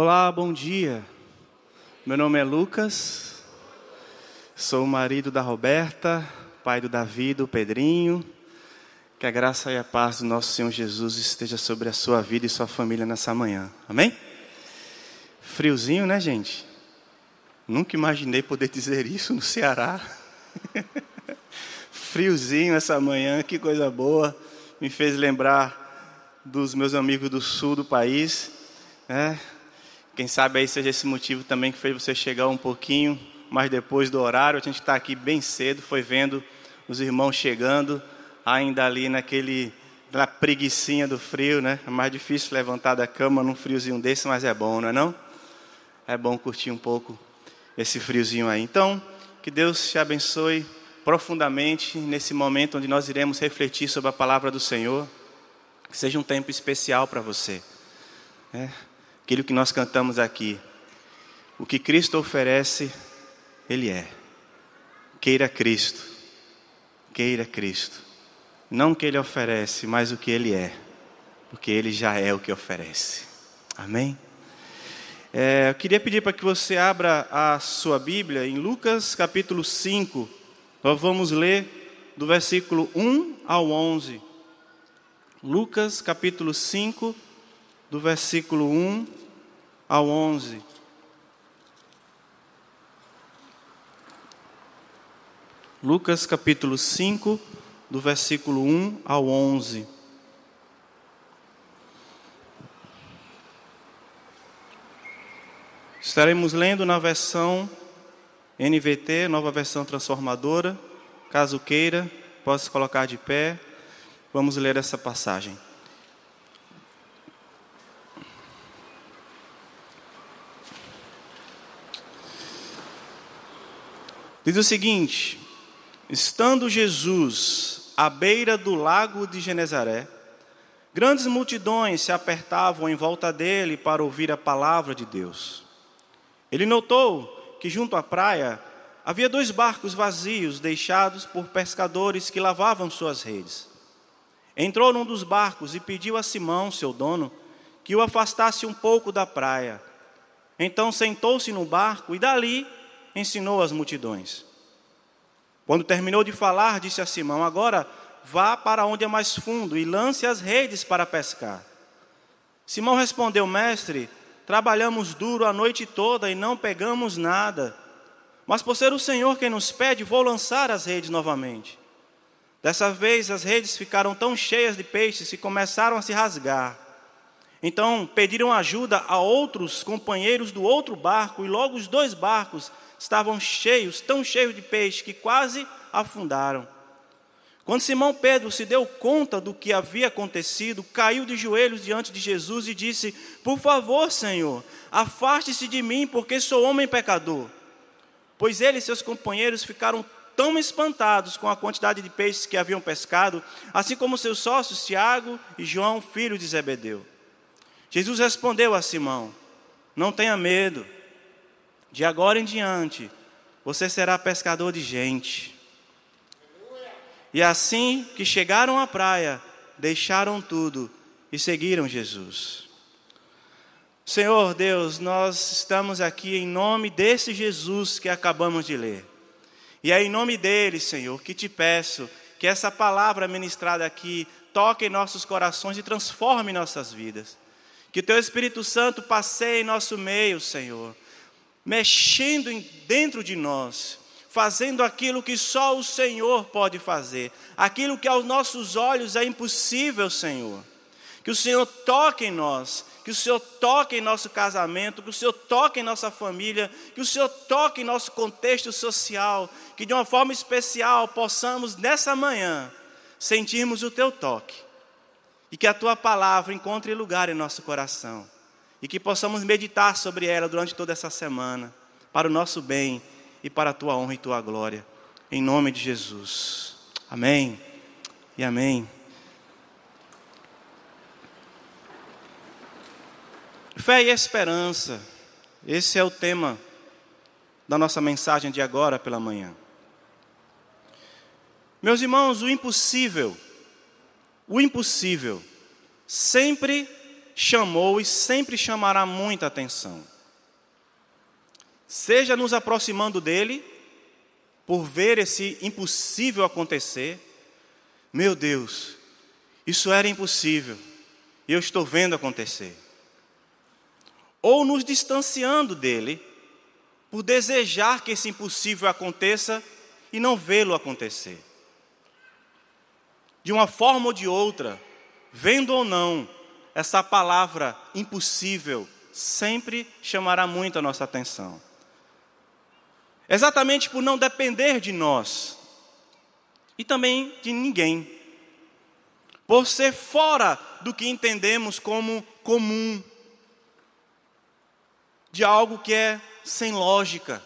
Olá, bom dia. Meu nome é Lucas, sou o marido da Roberta, pai do Davi, do Pedrinho. Que a graça e a paz do nosso Senhor Jesus esteja sobre a sua vida e sua família nessa manhã. Amém? Friozinho, né, gente? Nunca imaginei poder dizer isso no Ceará. Friozinho essa manhã, que coisa boa. Me fez lembrar dos meus amigos do sul do país. Né? Quem sabe aí seja esse motivo também que fez você chegar um pouquinho mais depois do horário. A gente está aqui bem cedo, foi vendo os irmãos chegando, ainda ali naquele na preguiçinha do frio, né? É mais difícil levantar da cama num friozinho desse, mas é bom, não é não? É bom curtir um pouco esse friozinho aí. Então, que Deus te abençoe profundamente nesse momento onde nós iremos refletir sobre a palavra do Senhor. Que seja um tempo especial para você. Né? Aquilo que nós cantamos aqui. O que Cristo oferece, Ele é. Queira Cristo, queira Cristo. Não o que Ele oferece, mas o que Ele é, porque Ele já é o que oferece. Amém? É, eu queria pedir para que você abra a sua Bíblia em Lucas capítulo 5. Nós vamos ler do versículo 1 ao 11. Lucas capítulo 5, do versículo 1 ao 11. Lucas capítulo 5, do versículo 1 ao 11. Estaremos lendo na versão NVT, nova versão transformadora. Caso queira, possa colocar de pé. Vamos ler essa passagem. Diz o seguinte: Estando Jesus à beira do lago de Genezaré, grandes multidões se apertavam em volta dele para ouvir a palavra de Deus. Ele notou que junto à praia havia dois barcos vazios deixados por pescadores que lavavam suas redes. Entrou num dos barcos e pediu a Simão, seu dono, que o afastasse um pouco da praia. Então sentou-se no barco e dali ensinou as multidões. Quando terminou de falar, disse a Simão: Agora vá para onde é mais fundo e lance as redes para pescar. Simão respondeu: Mestre, trabalhamos duro a noite toda e não pegamos nada. Mas por ser o Senhor quem nos pede, vou lançar as redes novamente. Dessa vez as redes ficaram tão cheias de peixes que começaram a se rasgar. Então pediram ajuda a outros companheiros do outro barco, e logo os dois barcos estavam cheios, tão cheios de peixe, que quase afundaram. Quando Simão Pedro se deu conta do que havia acontecido, caiu de joelhos diante de Jesus e disse: Por favor, Senhor, afaste-se de mim, porque sou homem pecador. Pois ele e seus companheiros ficaram tão espantados com a quantidade de peixes que haviam pescado, assim como seus sócios Tiago e João, filho de Zebedeu. Jesus respondeu a Simão: Não tenha medo de agora em diante, você será pescador de gente. E assim que chegaram à praia, deixaram tudo e seguiram Jesus. Senhor Deus, nós estamos aqui em nome desse Jesus que acabamos de ler. E é em nome dele, Senhor, que te peço que essa palavra ministrada aqui toque em nossos corações e transforme nossas vidas. Que teu Espírito Santo passeie em nosso meio, Senhor mexendo dentro de nós, fazendo aquilo que só o Senhor pode fazer, aquilo que aos nossos olhos é impossível, Senhor. Que o Senhor toque em nós, que o Senhor toque em nosso casamento, que o Senhor toque em nossa família, que o Senhor toque em nosso contexto social, que de uma forma especial possamos nessa manhã sentirmos o teu toque. E que a tua palavra encontre lugar em nosso coração e que possamos meditar sobre ela durante toda essa semana, para o nosso bem e para a tua honra e tua glória, em nome de Jesus. Amém e amém. Fé e esperança, esse é o tema da nossa mensagem de agora pela manhã. Meus irmãos, o impossível, o impossível, sempre chamou e sempre chamará muita atenção. Seja nos aproximando dele, por ver esse impossível acontecer, meu Deus, isso era impossível e eu estou vendo acontecer. Ou nos distanciando dele, por desejar que esse impossível aconteça e não vê-lo acontecer. De uma forma ou de outra, vendo ou não, essa palavra impossível sempre chamará muito a nossa atenção. Exatamente por não depender de nós e também de ninguém. Por ser fora do que entendemos como comum, de algo que é sem lógica,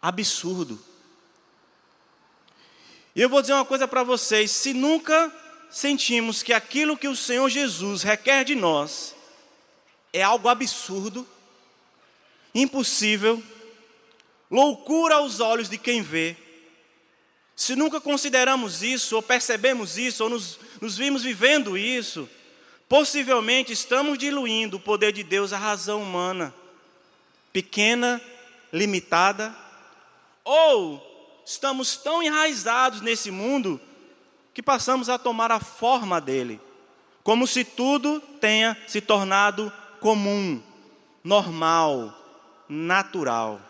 absurdo. E eu vou dizer uma coisa para vocês: se nunca sentimos que aquilo que o Senhor Jesus requer de nós é algo absurdo, impossível, loucura aos olhos de quem vê, se nunca consideramos isso, ou percebemos isso, ou nos, nos vimos vivendo isso, possivelmente estamos diluindo o poder de Deus à razão humana, pequena, limitada, ou estamos tão enraizados nesse mundo que passamos a tomar a forma dele, como se tudo tenha se tornado comum, normal, natural.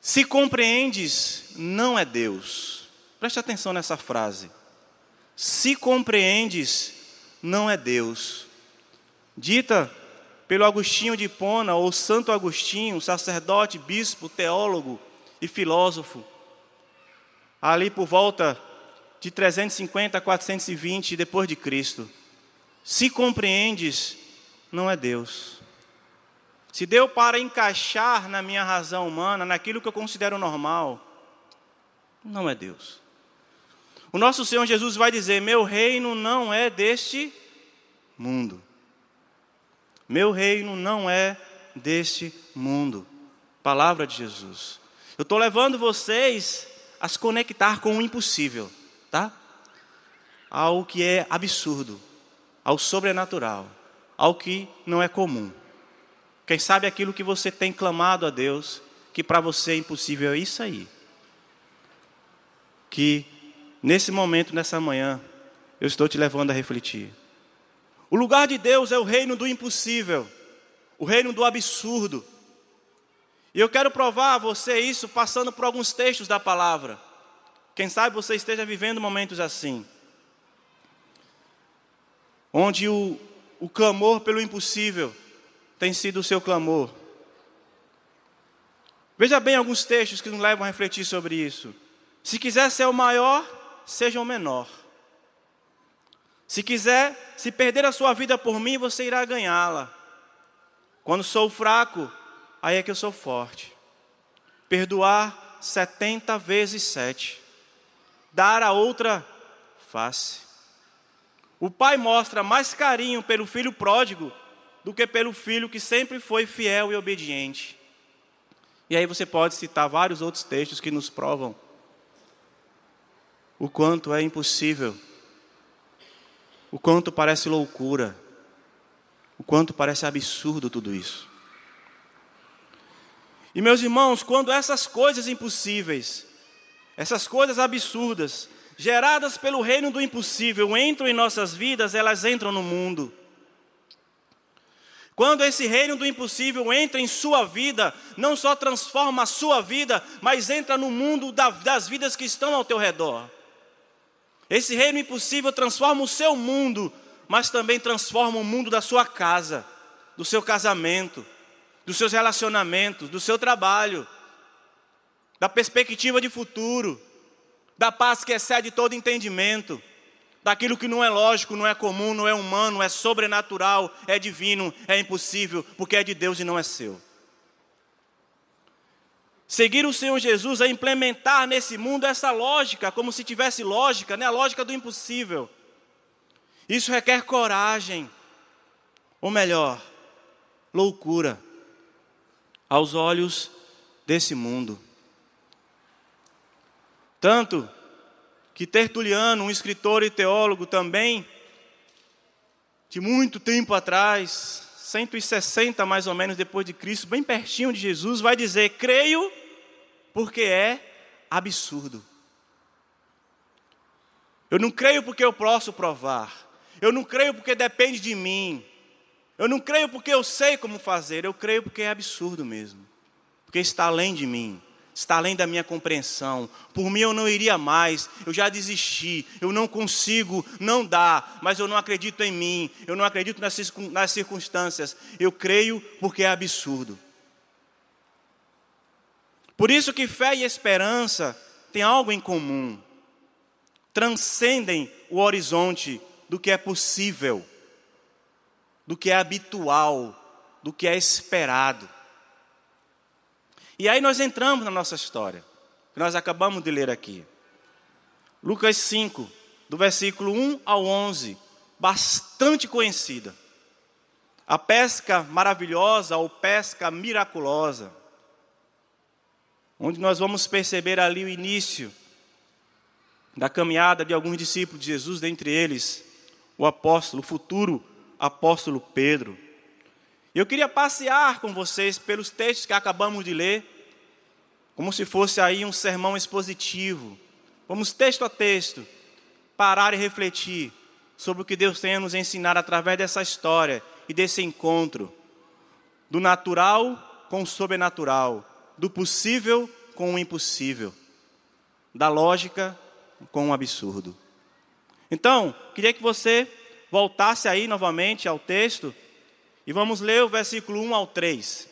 Se compreendes, não é Deus. Preste atenção nessa frase. Se compreendes, não é Deus. Dita pelo Agostinho de Pona, ou Santo Agostinho, sacerdote, bispo, teólogo e filósofo, ali por volta de 350 a 420 depois de Cristo. Se compreendes, não é Deus. Se deu para encaixar na minha razão humana, naquilo que eu considero normal, não é Deus. O nosso Senhor Jesus vai dizer: Meu reino não é deste mundo. Meu reino não é deste mundo. Palavra de Jesus. Eu estou levando vocês a se conectar com o impossível, tá? Ao que é absurdo, ao sobrenatural, ao que não é comum. Quem sabe aquilo que você tem clamado a Deus, que para você é impossível, é isso aí. Que nesse momento, nessa manhã, eu estou te levando a refletir. O lugar de Deus é o reino do impossível, o reino do absurdo. E eu quero provar a você isso passando por alguns textos da palavra. Quem sabe você esteja vivendo momentos assim, onde o, o clamor pelo impossível tem sido o seu clamor? Veja bem alguns textos que nos levam a refletir sobre isso. Se quiser ser o maior, seja o menor. Se quiser, se perder a sua vida por mim, você irá ganhá-la. Quando sou fraco, aí é que eu sou forte. Perdoar setenta vezes sete. Dar a outra face. O pai mostra mais carinho pelo filho pródigo do que pelo filho que sempre foi fiel e obediente. E aí você pode citar vários outros textos que nos provam o quanto é impossível, o quanto parece loucura, o quanto parece absurdo tudo isso. E meus irmãos, quando essas coisas impossíveis, essas coisas absurdas, geradas pelo reino do impossível, entram em nossas vidas, elas entram no mundo. Quando esse reino do impossível entra em sua vida, não só transforma a sua vida, mas entra no mundo das vidas que estão ao teu redor. Esse reino impossível transforma o seu mundo, mas também transforma o mundo da sua casa, do seu casamento, dos seus relacionamentos, do seu trabalho, da perspectiva de futuro, da paz que excede todo entendimento daquilo que não é lógico, não é comum, não é humano, é sobrenatural, é divino, é impossível, porque é de Deus e não é seu. Seguir o Senhor Jesus é implementar nesse mundo essa lógica, como se tivesse lógica, né? a lógica do impossível. Isso requer coragem, ou melhor, loucura, aos olhos desse mundo. Tanto que Tertuliano, um escritor e teólogo também, de muito tempo atrás, 160 mais ou menos depois de Cristo, bem pertinho de Jesus, vai dizer: creio porque é absurdo. Eu não creio porque eu posso provar. Eu não creio porque depende de mim. Eu não creio porque eu sei como fazer. Eu creio porque é absurdo mesmo. Porque está além de mim está além da minha compreensão. Por mim eu não iria mais, eu já desisti, eu não consigo, não dá, mas eu não acredito em mim, eu não acredito nas circunstâncias. Eu creio porque é absurdo. Por isso que fé e esperança têm algo em comum. Transcendem o horizonte do que é possível, do que é habitual, do que é esperado. E aí nós entramos na nossa história, que nós acabamos de ler aqui. Lucas 5, do versículo 1 ao 11, bastante conhecida. A pesca maravilhosa ou pesca miraculosa, onde nós vamos perceber ali o início da caminhada de alguns discípulos de Jesus, dentre eles o apóstolo, o futuro apóstolo Pedro. Eu queria passear com vocês pelos textos que acabamos de ler, como se fosse aí um sermão expositivo. Vamos texto a texto parar e refletir sobre o que Deus tem a nos ensinar através dessa história e desse encontro do natural com o sobrenatural, do possível com o impossível, da lógica com o absurdo. Então, queria que você voltasse aí novamente ao texto e vamos ler o versículo 1 ao 3.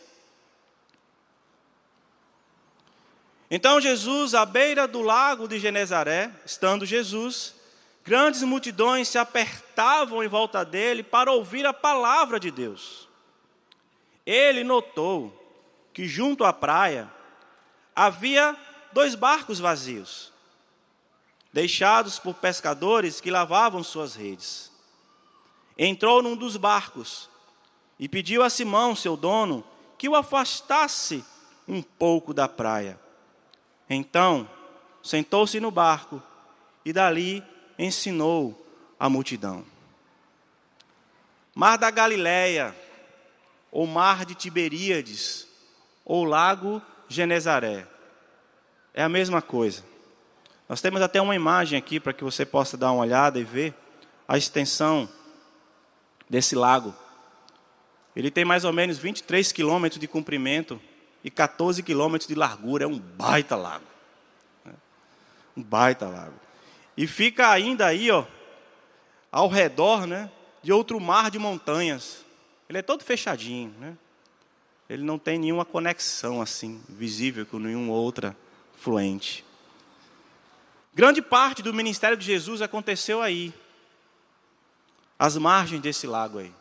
Então Jesus, à beira do lago de Genezaré, estando Jesus, grandes multidões se apertavam em volta dele para ouvir a palavra de Deus. Ele notou que junto à praia havia dois barcos vazios, deixados por pescadores que lavavam suas redes. Entrou num dos barcos e pediu a Simão, seu dono, que o afastasse um pouco da praia. Então, sentou-se no barco e dali ensinou a multidão. Mar da Galileia, ou Mar de Tiberíades, ou Lago Genezaré. É a mesma coisa. Nós temos até uma imagem aqui para que você possa dar uma olhada e ver a extensão desse lago. Ele tem mais ou menos 23 quilômetros de comprimento e 14 quilômetros de largura. É um baita lago. Um baita lago. E fica ainda aí, ó, ao redor, né, de outro mar de montanhas. Ele é todo fechadinho, né? Ele não tem nenhuma conexão assim visível com nenhuma outra fluente. Grande parte do ministério de Jesus aconteceu aí, às margens desse lago aí.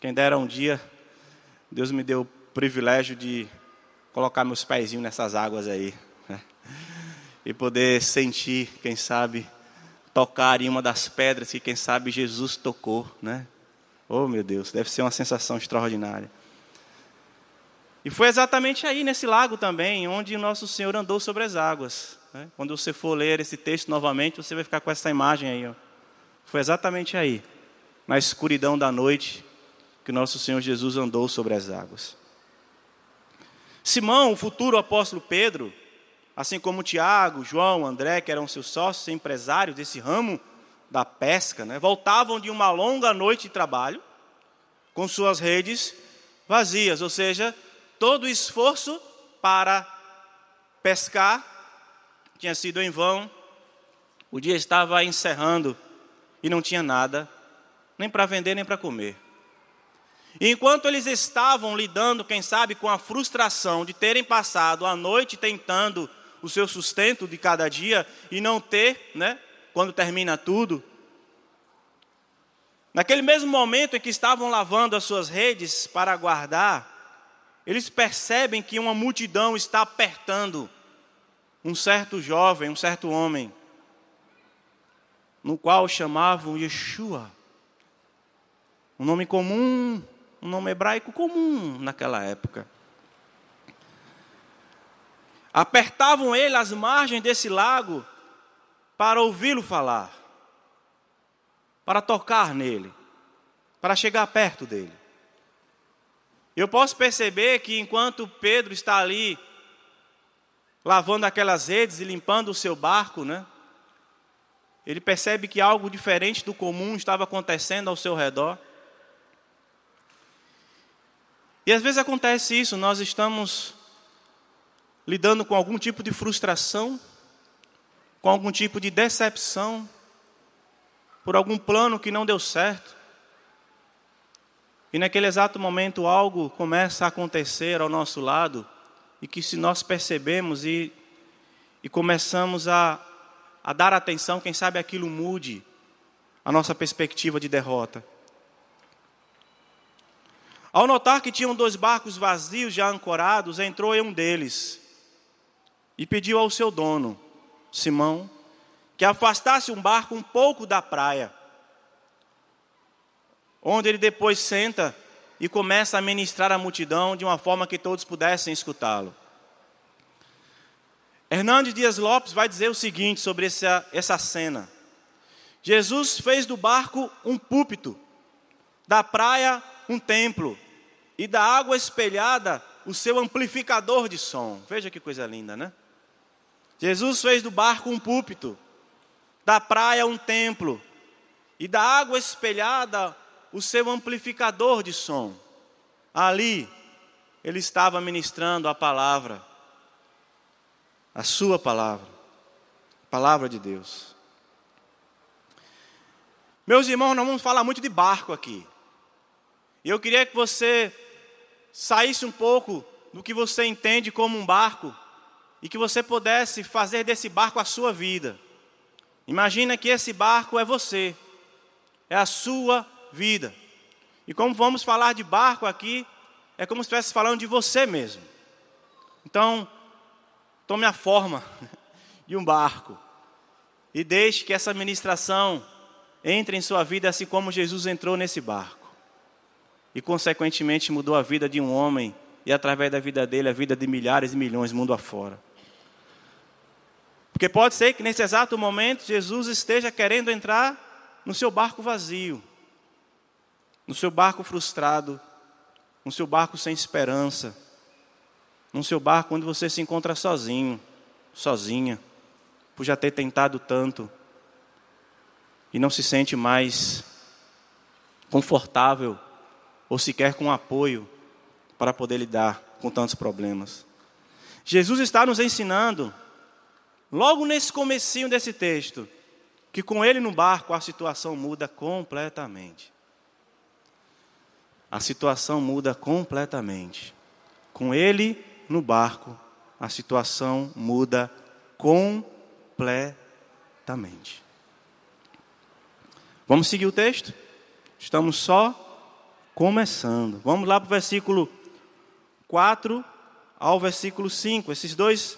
Quem dera um dia, Deus me deu o privilégio de colocar meus pezinhos nessas águas aí. Né? E poder sentir, quem sabe, tocar em uma das pedras que, quem sabe, Jesus tocou, né? Oh, meu Deus, deve ser uma sensação extraordinária. E foi exatamente aí, nesse lago também, onde o nosso Senhor andou sobre as águas. Né? Quando você for ler esse texto novamente, você vai ficar com essa imagem aí. Ó. Foi exatamente aí, na escuridão da noite, que nosso Senhor Jesus andou sobre as águas. Simão, o futuro apóstolo Pedro, assim como Tiago, João, André, que eram seus sócios empresários desse ramo da pesca, né, voltavam de uma longa noite de trabalho com suas redes vazias, ou seja, todo o esforço para pescar tinha sido em vão, o dia estava encerrando e não tinha nada, nem para vender nem para comer. E enquanto eles estavam lidando, quem sabe, com a frustração de terem passado a noite tentando o seu sustento de cada dia e não ter, né, quando termina tudo, naquele mesmo momento em que estavam lavando as suas redes para guardar, eles percebem que uma multidão está apertando um certo jovem, um certo homem, no qual chamavam Yeshua, um nome comum um nome hebraico comum naquela época. Apertavam ele às margens desse lago para ouvi-lo falar, para tocar nele, para chegar perto dele. Eu posso perceber que enquanto Pedro está ali lavando aquelas redes e limpando o seu barco, né? Ele percebe que algo diferente do comum estava acontecendo ao seu redor. E às vezes acontece isso, nós estamos lidando com algum tipo de frustração, com algum tipo de decepção, por algum plano que não deu certo. E naquele exato momento algo começa a acontecer ao nosso lado, e que se nós percebemos e, e começamos a, a dar atenção, quem sabe aquilo mude a nossa perspectiva de derrota. Ao notar que tinham dois barcos vazios já ancorados, entrou em um deles e pediu ao seu dono, Simão, que afastasse um barco um pouco da praia, onde ele depois senta e começa a ministrar a multidão de uma forma que todos pudessem escutá-lo. Hernandes Dias Lopes vai dizer o seguinte sobre essa, essa cena: Jesus fez do barco um púlpito, da praia um templo, e da água espelhada o seu amplificador de som. Veja que coisa linda, né? Jesus fez do barco um púlpito, da praia um templo, e da água espelhada o seu amplificador de som. Ali, ele estava ministrando a palavra, a sua palavra, a palavra de Deus. Meus irmãos, nós vamos falar muito de barco aqui. E eu queria que você saísse um pouco do que você entende como um barco e que você pudesse fazer desse barco a sua vida. Imagina que esse barco é você, é a sua vida. E como vamos falar de barco aqui, é como se estivesse falando de você mesmo. Então, tome a forma de um barco e deixe que essa ministração entre em sua vida assim como Jesus entrou nesse barco e, consequentemente, mudou a vida de um homem e, através da vida dele, a vida de milhares e milhões mundo afora. Porque pode ser que nesse exato momento Jesus esteja querendo entrar no seu barco vazio, no seu barco frustrado, no seu barco sem esperança, no seu barco onde você se encontra sozinho, sozinha, por já ter tentado tanto e não se sente mais confortável ou sequer com apoio para poder lidar com tantos problemas. Jesus está nos ensinando, logo nesse comecinho desse texto, que com ele no barco a situação muda completamente. A situação muda completamente. Com ele no barco, a situação muda completamente. Vamos seguir o texto? Estamos só começando. Vamos lá para o versículo 4 ao versículo 5, esses dois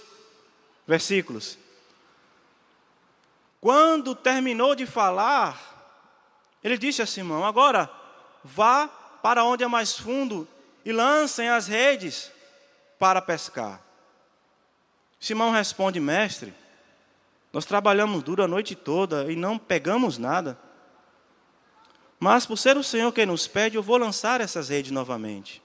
versículos. Quando terminou de falar, ele disse a Simão: Agora vá para onde é mais fundo e lancem as redes para pescar. Simão responde: Mestre, nós trabalhamos duro a noite toda e não pegamos nada. Mas por ser o Senhor quem nos pede, eu vou lançar essas redes novamente.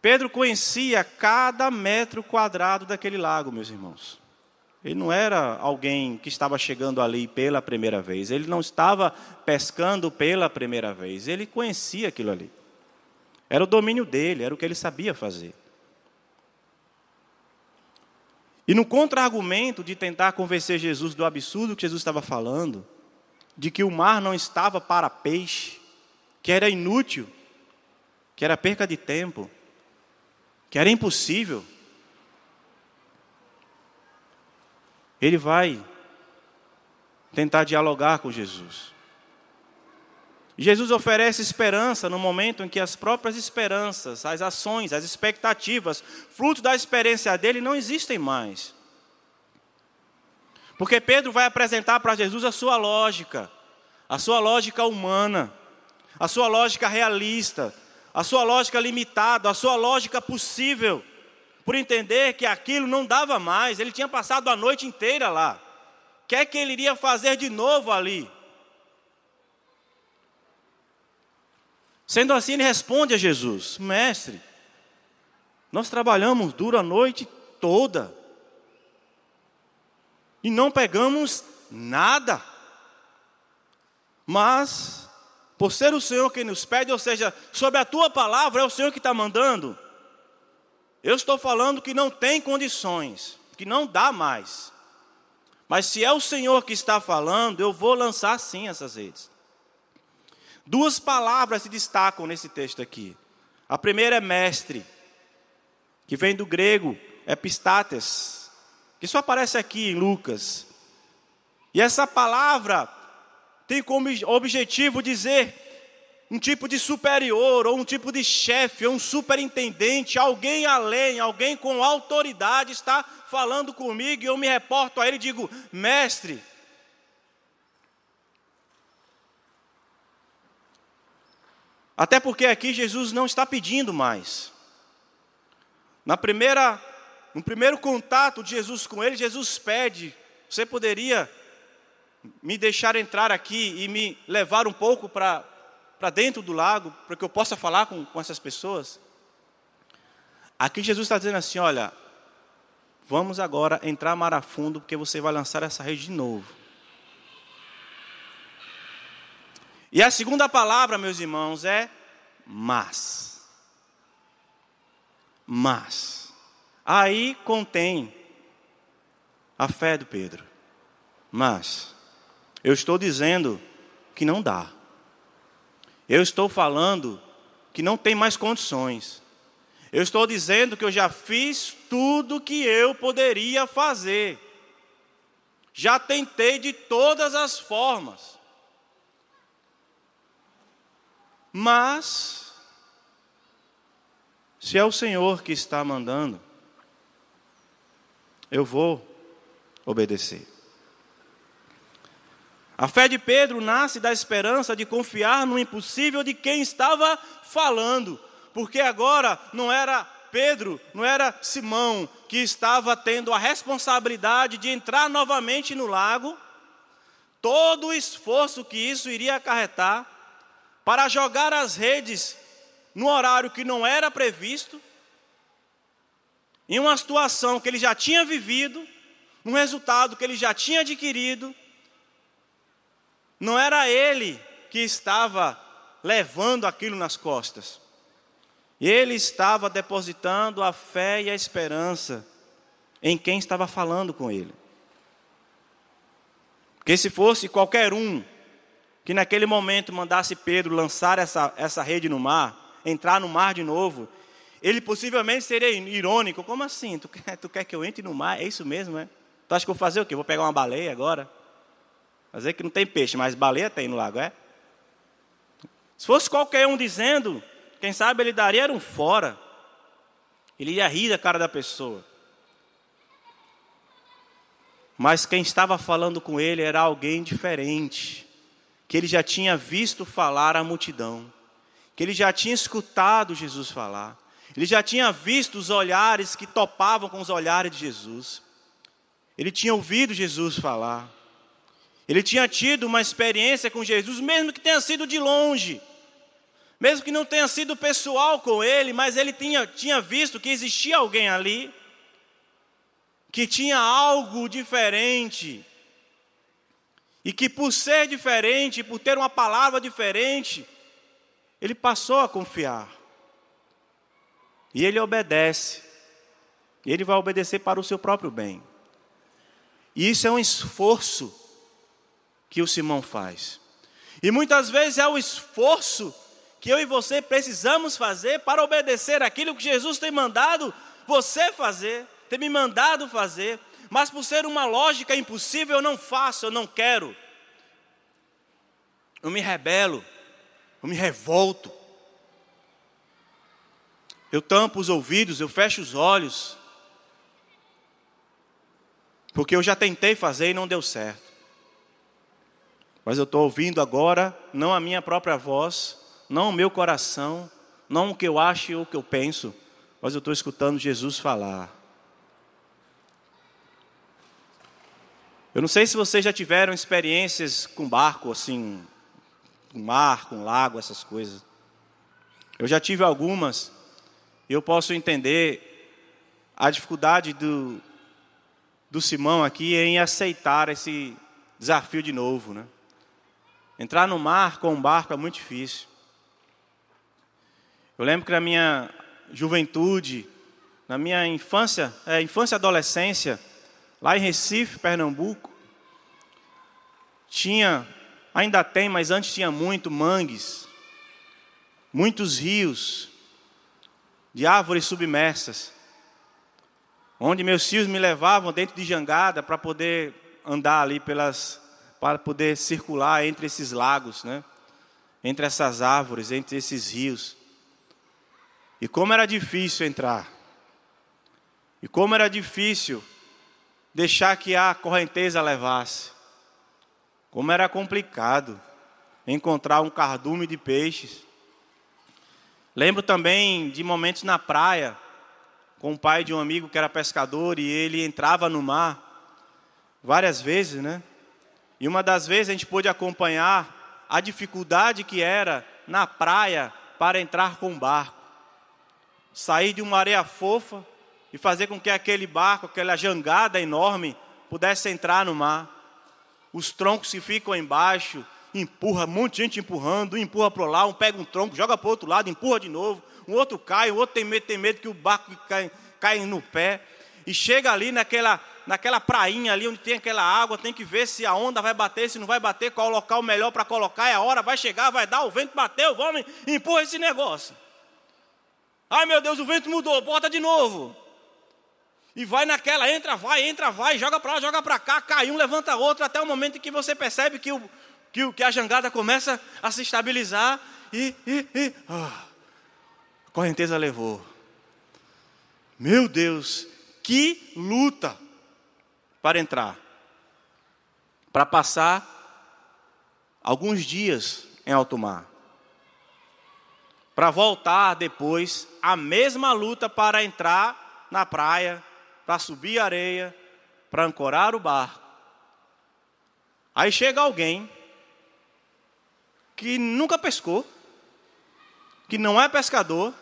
Pedro conhecia cada metro quadrado daquele lago, meus irmãos. Ele não era alguém que estava chegando ali pela primeira vez. Ele não estava pescando pela primeira vez. Ele conhecia aquilo ali. Era o domínio dele, era o que ele sabia fazer. E no contra-argumento de tentar convencer Jesus do absurdo que Jesus estava falando, de que o mar não estava para peixe, que era inútil, que era perca de tempo, que era impossível. Ele vai tentar dialogar com Jesus. Jesus oferece esperança no momento em que as próprias esperanças, as ações, as expectativas, fruto da experiência dele, não existem mais. Porque Pedro vai apresentar para Jesus a sua lógica, a sua lógica humana, a sua lógica realista, a sua lógica limitada, a sua lógica possível. por entender que aquilo não dava mais, ele tinha passado a noite inteira lá. O que é que ele iria fazer de novo ali? Sendo assim, ele responde a Jesus: Mestre, nós trabalhamos duro a noite toda e não pegamos nada. Mas, por ser o Senhor quem nos pede, ou seja, sobre a tua palavra, é o Senhor que está mandando. Eu estou falando que não tem condições, que não dá mais. Mas se é o Senhor que está falando, eu vou lançar sim essas redes. Duas palavras se destacam nesse texto aqui. A primeira é mestre, que vem do grego epistates, que só aparece aqui em Lucas. E essa palavra tem como objetivo dizer um tipo de superior, ou um tipo de chefe, ou um superintendente, alguém além, alguém com autoridade está falando comigo e eu me reporto a ele e digo: mestre, Até porque aqui Jesus não está pedindo mais. Na primeira, no primeiro contato de Jesus com ele, Jesus pede: Você poderia me deixar entrar aqui e me levar um pouco para dentro do lago, para que eu possa falar com, com essas pessoas? Aqui Jesus está dizendo assim: Olha, vamos agora entrar mar a fundo, porque você vai lançar essa rede de novo. E a segunda palavra, meus irmãos, é mas. Mas. Aí contém a fé do Pedro. Mas eu estou dizendo que não dá. Eu estou falando que não tem mais condições. Eu estou dizendo que eu já fiz tudo que eu poderia fazer. Já tentei de todas as formas. Mas, se é o Senhor que está mandando, eu vou obedecer. A fé de Pedro nasce da esperança de confiar no impossível de quem estava falando, porque agora não era Pedro, não era Simão que estava tendo a responsabilidade de entrar novamente no lago, todo o esforço que isso iria acarretar, para jogar as redes no horário que não era previsto, em uma situação que ele já tinha vivido, um resultado que ele já tinha adquirido. Não era ele que estava levando aquilo nas costas. Ele estava depositando a fé e a esperança em quem estava falando com ele. Porque se fosse qualquer um que naquele momento mandasse Pedro lançar essa, essa rede no mar, entrar no mar de novo, ele possivelmente seria irônico. Como assim? Tu quer, tu quer que eu entre no mar? É isso mesmo, é? Tu acha que eu vou fazer o quê? Vou pegar uma baleia agora? Fazer que não tem peixe, mas baleia tem no lago, é? Se fosse qualquer um dizendo, quem sabe ele daria era um fora. Ele ia rir da cara da pessoa. Mas quem estava falando com ele era alguém diferente que ele já tinha visto falar a multidão, que ele já tinha escutado Jesus falar, ele já tinha visto os olhares que topavam com os olhares de Jesus, ele tinha ouvido Jesus falar, ele tinha tido uma experiência com Jesus, mesmo que tenha sido de longe, mesmo que não tenha sido pessoal com ele, mas ele tinha, tinha visto que existia alguém ali, que tinha algo diferente, e que por ser diferente, por ter uma palavra diferente, ele passou a confiar. E ele obedece. E ele vai obedecer para o seu próprio bem. E isso é um esforço que o Simão faz. E muitas vezes é o esforço que eu e você precisamos fazer para obedecer aquilo que Jesus tem mandado você fazer, tem me mandado fazer mas por ser uma lógica impossível, eu não faço, eu não quero. Eu me rebelo, eu me revolto. Eu tampo os ouvidos, eu fecho os olhos. Porque eu já tentei fazer e não deu certo. Mas eu estou ouvindo agora, não a minha própria voz, não o meu coração, não o que eu acho ou o que eu penso, mas eu estou escutando Jesus falar. Eu não sei se vocês já tiveram experiências com barco, assim, com mar, com lago, essas coisas. Eu já tive algumas, e eu posso entender a dificuldade do, do Simão aqui em aceitar esse desafio de novo, né? Entrar no mar com um barco é muito difícil. Eu lembro que na minha juventude, na minha infância, é, infância e adolescência, lá em Recife, Pernambuco, tinha, ainda tem, mas antes tinha muito mangues, muitos rios de árvores submersas, onde meus tios me levavam dentro de jangada para poder andar ali pelas, para poder circular entre esses lagos, né? Entre essas árvores, entre esses rios. E como era difícil entrar. E como era difícil deixar que a correnteza levasse. Como era complicado encontrar um cardume de peixes. Lembro também de momentos na praia, com o pai de um amigo que era pescador, e ele entrava no mar várias vezes, né? E uma das vezes a gente pôde acompanhar a dificuldade que era na praia para entrar com o barco. Sair de uma areia fofa e fazer com que aquele barco, aquela jangada enorme, pudesse entrar no mar. Os troncos que ficam embaixo, empurra, um monte de gente empurrando, um empurra para lá, um pega um tronco, joga para o outro lado, empurra de novo, um outro cai, o outro tem medo, tem medo que o barco cai, cai no pé. E chega ali naquela, naquela prainha ali onde tem aquela água, tem que ver se a onda vai bater, se não vai bater, qual o local melhor para colocar, é a hora, vai chegar, vai dar, o vento bateu, vamos, empurra esse negócio. Ai meu Deus, o vento mudou, bota de novo. E vai naquela, entra, vai, entra, vai, joga para lá, joga para cá, cai um, levanta outro, até o momento em que você percebe que, o, que, que a jangada começa a se estabilizar e, e, e a correnteza levou. Meu Deus, que luta para entrar, para passar alguns dias em alto mar, para voltar depois a mesma luta para entrar na praia para subir a areia, para ancorar o barco. Aí chega alguém que nunca pescou, que não é pescador,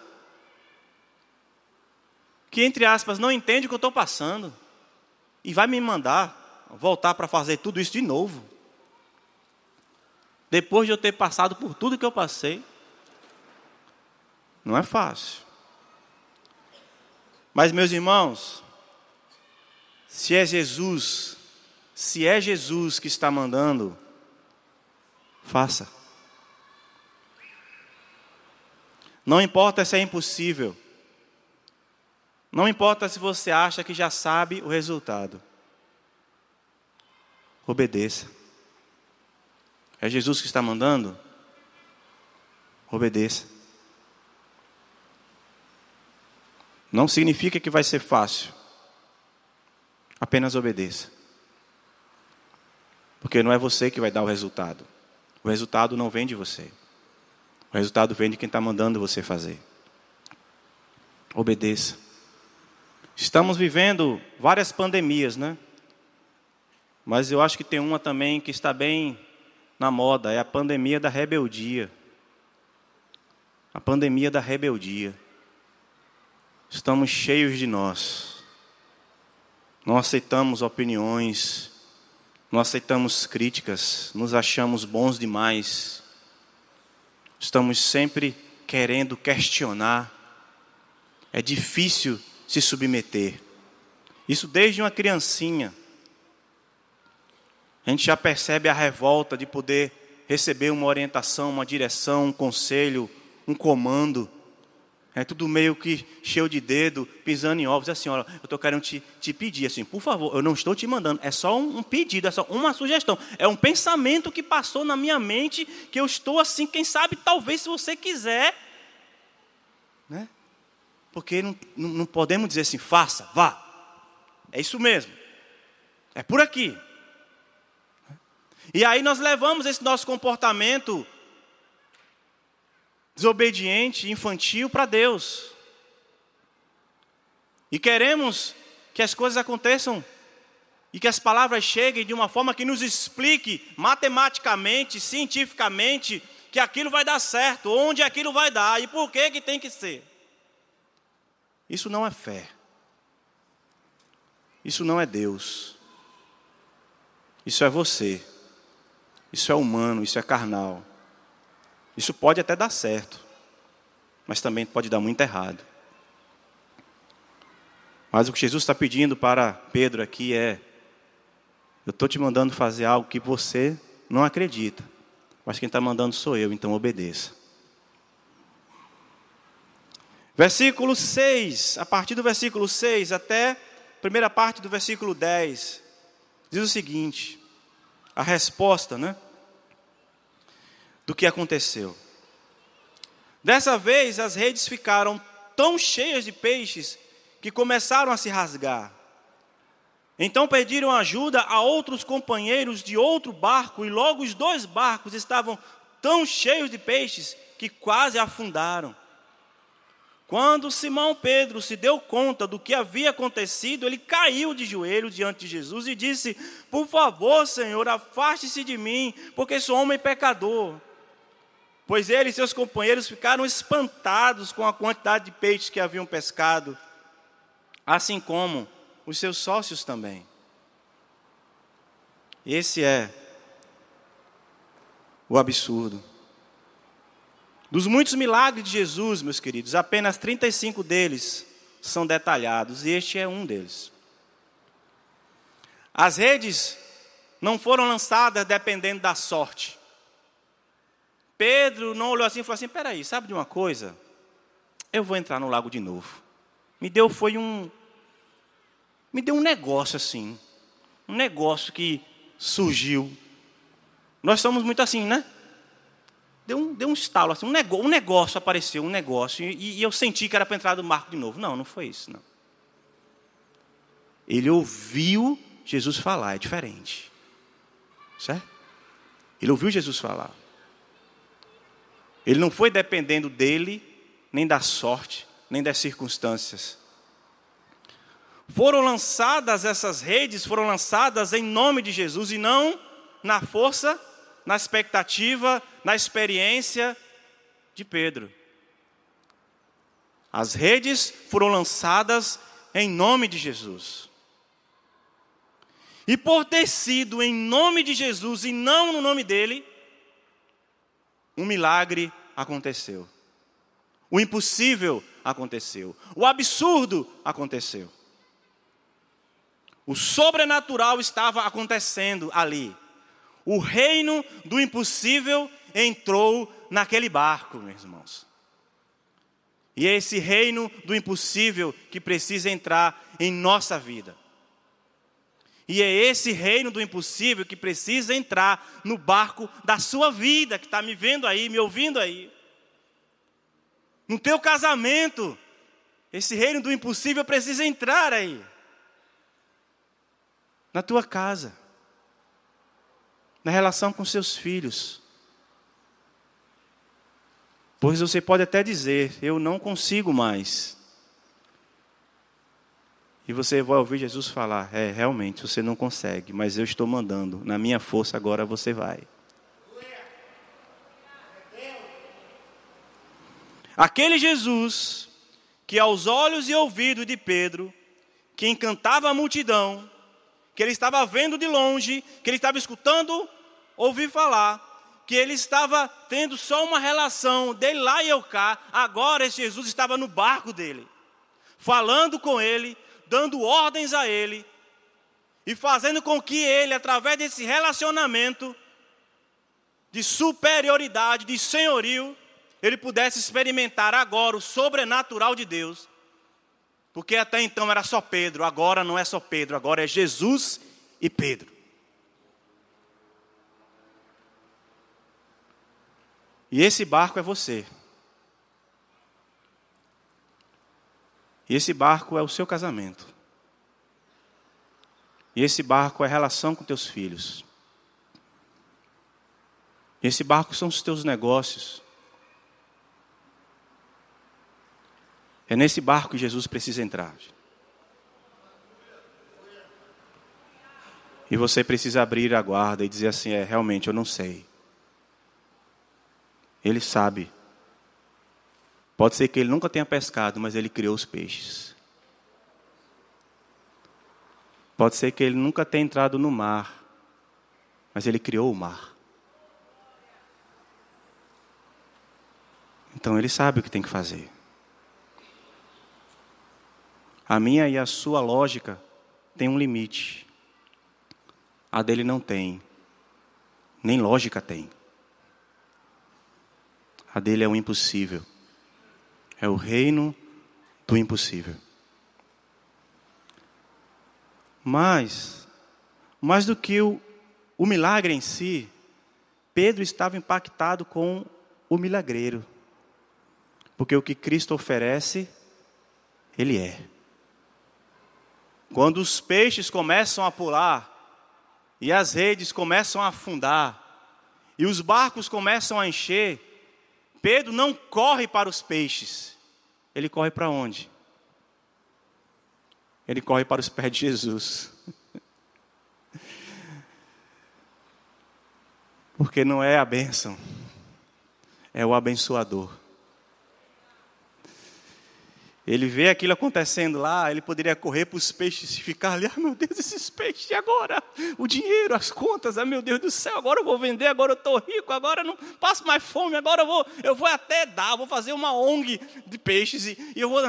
que, entre aspas, não entende o que eu estou passando, e vai me mandar voltar para fazer tudo isso de novo. Depois de eu ter passado por tudo que eu passei, não é fácil. Mas, meus irmãos, se é Jesus, se é Jesus que está mandando, faça. Não importa se é impossível. Não importa se você acha que já sabe o resultado. Obedeça. É Jesus que está mandando? Obedeça. Não significa que vai ser fácil. Apenas obedeça. Porque não é você que vai dar o resultado. O resultado não vem de você. O resultado vem de quem está mandando você fazer. Obedeça. Estamos vivendo várias pandemias, né? Mas eu acho que tem uma também que está bem na moda, é a pandemia da rebeldia. A pandemia da rebeldia. Estamos cheios de nós. Não aceitamos opiniões, não aceitamos críticas, nos achamos bons demais. Estamos sempre querendo questionar. É difícil se submeter. Isso desde uma criancinha. A gente já percebe a revolta de poder receber uma orientação, uma direção, um conselho, um comando. É tudo meio que cheio de dedo, pisando em ovos. Assim, olha, eu estou querendo te, te pedir, assim, por favor, eu não estou te mandando, é só um, um, pedido, é só uma sugestão. É um pensamento que passou na minha mente, que eu estou assim, quem sabe, talvez, se você quiser. Né? Porque não, não, não podemos dizer assim, faça, vá. É isso mesmo. É por aqui. E aí nós levamos esse nosso comportamento desobediente, infantil para Deus. E queremos que as coisas aconteçam e que as palavras cheguem de uma forma que nos explique matematicamente, cientificamente, que aquilo vai dar certo, onde aquilo vai dar e por que que tem que ser. Isso não é fé. Isso não é Deus. Isso é você. Isso é humano, isso é carnal. Isso pode até dar certo, mas também pode dar muito errado. Mas o que Jesus está pedindo para Pedro aqui é: eu estou te mandando fazer algo que você não acredita, mas quem está mandando sou eu, então obedeça. Versículo 6, a partir do versículo 6 até a primeira parte do versículo 10, diz o seguinte: a resposta, né? Do que aconteceu. Dessa vez as redes ficaram tão cheias de peixes que começaram a se rasgar. Então pediram ajuda a outros companheiros de outro barco, e logo os dois barcos estavam tão cheios de peixes que quase afundaram. Quando Simão Pedro se deu conta do que havia acontecido, ele caiu de joelhos diante de Jesus e disse: Por favor, Senhor, afaste-se de mim, porque sou homem pecador. Pois ele e seus companheiros ficaram espantados com a quantidade de peixes que haviam pescado assim como os seus sócios também. Esse é o absurdo. Dos muitos milagres de Jesus, meus queridos, apenas 35 deles são detalhados, e este é um deles. As redes não foram lançadas dependendo da sorte. Pedro não olhou assim e falou assim: peraí, sabe de uma coisa? Eu vou entrar no lago de novo. Me deu foi um me deu um negócio assim, um negócio que surgiu. Nós somos muito assim, né? Deu um, deu um estalo, assim, um, negócio, um negócio apareceu, um negócio, e, e eu senti que era para entrar no marco de novo. Não, não foi isso, não. Ele ouviu Jesus falar, é diferente. Certo? Ele ouviu Jesus falar. Ele não foi dependendo dele, nem da sorte, nem das circunstâncias. Foram lançadas essas redes, foram lançadas em nome de Jesus e não na força, na expectativa, na experiência de Pedro. As redes foram lançadas em nome de Jesus. E por ter sido em nome de Jesus e não no nome dele, um milagre aconteceu. O impossível aconteceu. O absurdo aconteceu. O sobrenatural estava acontecendo ali. O reino do impossível entrou naquele barco, meus irmãos. E é esse reino do impossível que precisa entrar em nossa vida. E é esse reino do impossível que precisa entrar no barco da sua vida, que está me vendo aí, me ouvindo aí. No teu casamento, esse reino do impossível precisa entrar aí na tua casa, na relação com seus filhos. Pois você pode até dizer: Eu não consigo mais. E você vai ouvir Jesus falar: É, realmente, você não consegue, mas eu estou mandando. Na minha força, agora você vai. Aquele Jesus que, aos olhos e ouvidos de Pedro, que encantava a multidão, que ele estava vendo de longe, que ele estava escutando ouvir falar, que ele estava tendo só uma relação dele lá e eu cá, agora esse Jesus estava no barco dele, falando com ele, dando ordens a ele, e fazendo com que ele, através desse relacionamento de superioridade, de senhorio, ele pudesse experimentar agora o sobrenatural de Deus porque até então era só Pedro, agora não é só Pedro, agora é Jesus e Pedro. E esse barco é você. E esse barco é o seu casamento. E esse barco é a relação com teus filhos. E esse barco são os teus negócios. É nesse barco que Jesus precisa entrar. E você precisa abrir a guarda e dizer assim: é, realmente, eu não sei. Ele sabe. Pode ser que ele nunca tenha pescado, mas ele criou os peixes. Pode ser que ele nunca tenha entrado no mar, mas ele criou o mar. Então ele sabe o que tem que fazer. A minha e a sua lógica tem um limite. A dele não tem. Nem lógica tem. A dele é o impossível. É o reino do impossível. Mas, mais do que o, o milagre em si, Pedro estava impactado com o milagreiro. Porque o que Cristo oferece, Ele é. Quando os peixes começam a pular, e as redes começam a afundar, e os barcos começam a encher, Pedro não corre para os peixes, ele corre para onde? Ele corre para os pés de Jesus. Porque não é a bênção, é o abençoador. Ele vê aquilo acontecendo lá, ele poderia correr para os peixes e ficar ali, ah meu Deus, esses peixes, e agora? O dinheiro, as contas, ah meu Deus do céu, agora eu vou vender, agora eu estou rico, agora eu não passo mais fome, agora eu vou, eu vou até dar, vou fazer uma ONG de peixes, e, e eu vou.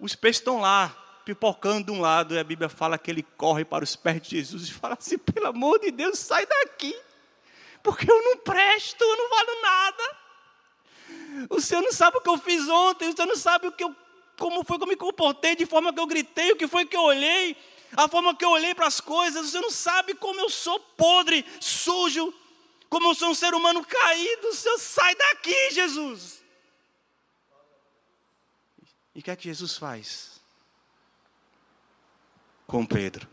Os peixes estão lá, pipocando de um lado, e a Bíblia fala que ele corre para os pés de Jesus e fala assim: pelo amor de Deus, sai daqui, porque eu não presto, eu não valho nada. O Senhor não sabe o que eu fiz ontem, o Senhor não sabe o que eu como foi que eu me comportei, de forma que eu gritei, o que foi que eu olhei, a forma que eu olhei para as coisas. Você não sabe como eu sou podre, sujo, como eu sou um ser humano caído. Senhor sai daqui, Jesus. E o que é que Jesus faz? Com Pedro.